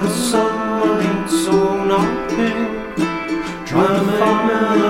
the summer so nothing. Trying to find.